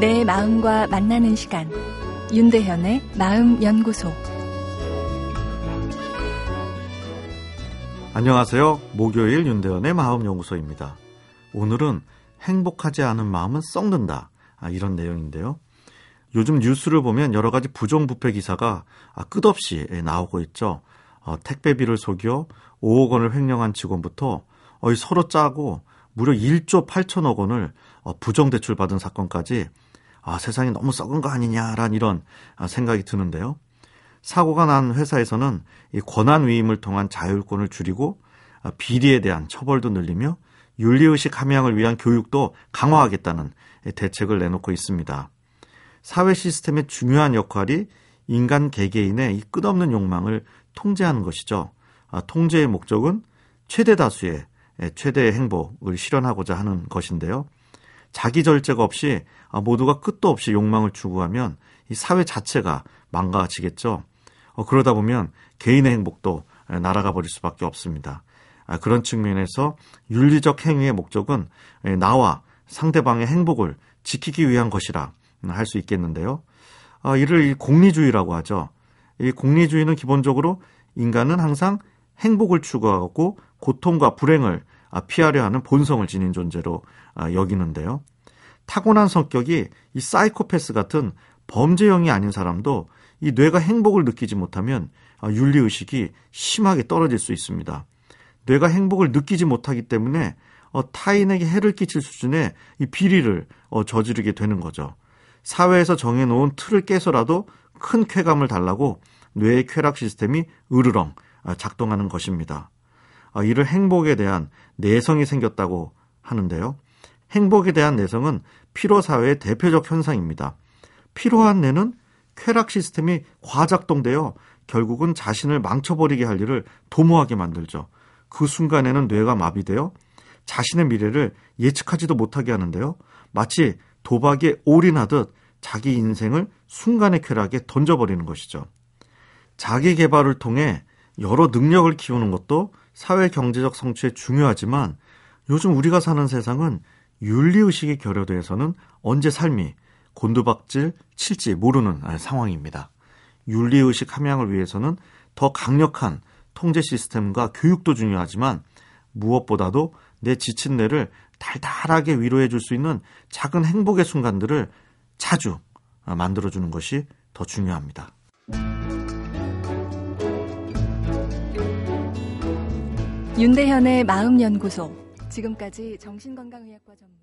내 마음과 만나는 시간 윤대현의 마음 연구소 안녕하세요. 목요일 윤대현의 마음 연구소입니다. 오늘은 행복하지 않은 마음은 썩는다. 아, 이런 내용인데요. 요즘 뉴스를 보면 여러 가지 부정부패 기사가 아, 끝없이 나오고 있죠. 어, 택배비를 속여 5억 원을 횡령한 직원부터 어, 서로 짜고 무려 1조 8천억 원을 어, 부정대출 받은 사건까지 아, 세상이 너무 썩은 거 아니냐라는 이런 아, 생각이 드는데요. 사고가 난 회사에서는 이 권한 위임을 통한 자율권을 줄이고 아, 비리에 대한 처벌도 늘리며 윤리의식 함양을 위한 교육도 강화하겠다는 대책을 내놓고 있습니다. 사회 시스템의 중요한 역할이 인간 개개인의 이 끝없는 욕망을 통제하는 것이죠. 아, 통제의 목적은 최대 다수의 최대의 행복을 실현하고자 하는 것인데요. 자기 절제가 없이 아, 모두가 끝도 없이 욕망을 추구하면 이 사회 자체가 망가지겠죠. 어, 그러다 보면 개인의 행복도 날아가 버릴 수밖에 없습니다. 아, 그런 측면에서 윤리적 행위의 목적은 나와 상대방의 행복을 지키기 위한 것이라 할 수 있겠는데요. 아, 이를 공리주의라고 하죠. 이 공리주의는 기본적으로 인간은 항상 행복을 추구하고 고통과 불행을 피하려 하는 본성을 지닌 존재로 여기는데요. 타고난 성격이 이 사이코패스 같은 범죄형이 아닌 사람도 이 뇌가 행복을 느끼지 못하면 윤리의식이 심하게 떨어질 수 있습니다. 뇌가 행복을 느끼지 못하기 때문에 어, 타인에게 해를 끼칠 수준의 이 비리를 어, 저지르게 되는 거죠. 사회에서 정해놓은 틀을 깨서라도 큰 쾌감을 달라고 뇌의 쾌락 시스템이 으르렁 아, 작동하는 것입니다. 아, 이를 행복에 대한 내성이 생겼다고 하는데요. 행복에 대한 내성은 피로 사회의 대표적 현상입니다. 피로한 뇌는 쾌락 시스템이 과작동되어 결국은 자신을 망쳐버리게 할 일을 도모하게 만들죠. 그 순간에는 뇌가 마비되어 자신의 미래를 예측하지도 못하게 하는데요. 마치 도박에 올인하듯 자기 인생을 순간의 쾌락에 던져버리는 것이죠. 자기 개발을 통해 여러 능력을 키우는 것도 사회 경제적 성취에 중요하지만 요즘 우리가 사는 세상은 윤리의식이 결여돼서는 언제 삶이 곤두박질 칠지 모르는 상황입니다. 윤리의식 함양을 위해서는 더 강력한 통제 시스템과 교육도 중요하지만 무엇보다도 내 지친 뇌를 달달하게 위로해 줄 수 있는 작은 행복의 순간들을 자주 만들어 주는 것이 더 중요합니다. 윤대현의 마음연구소. 지금까지 정신건강의학과 전문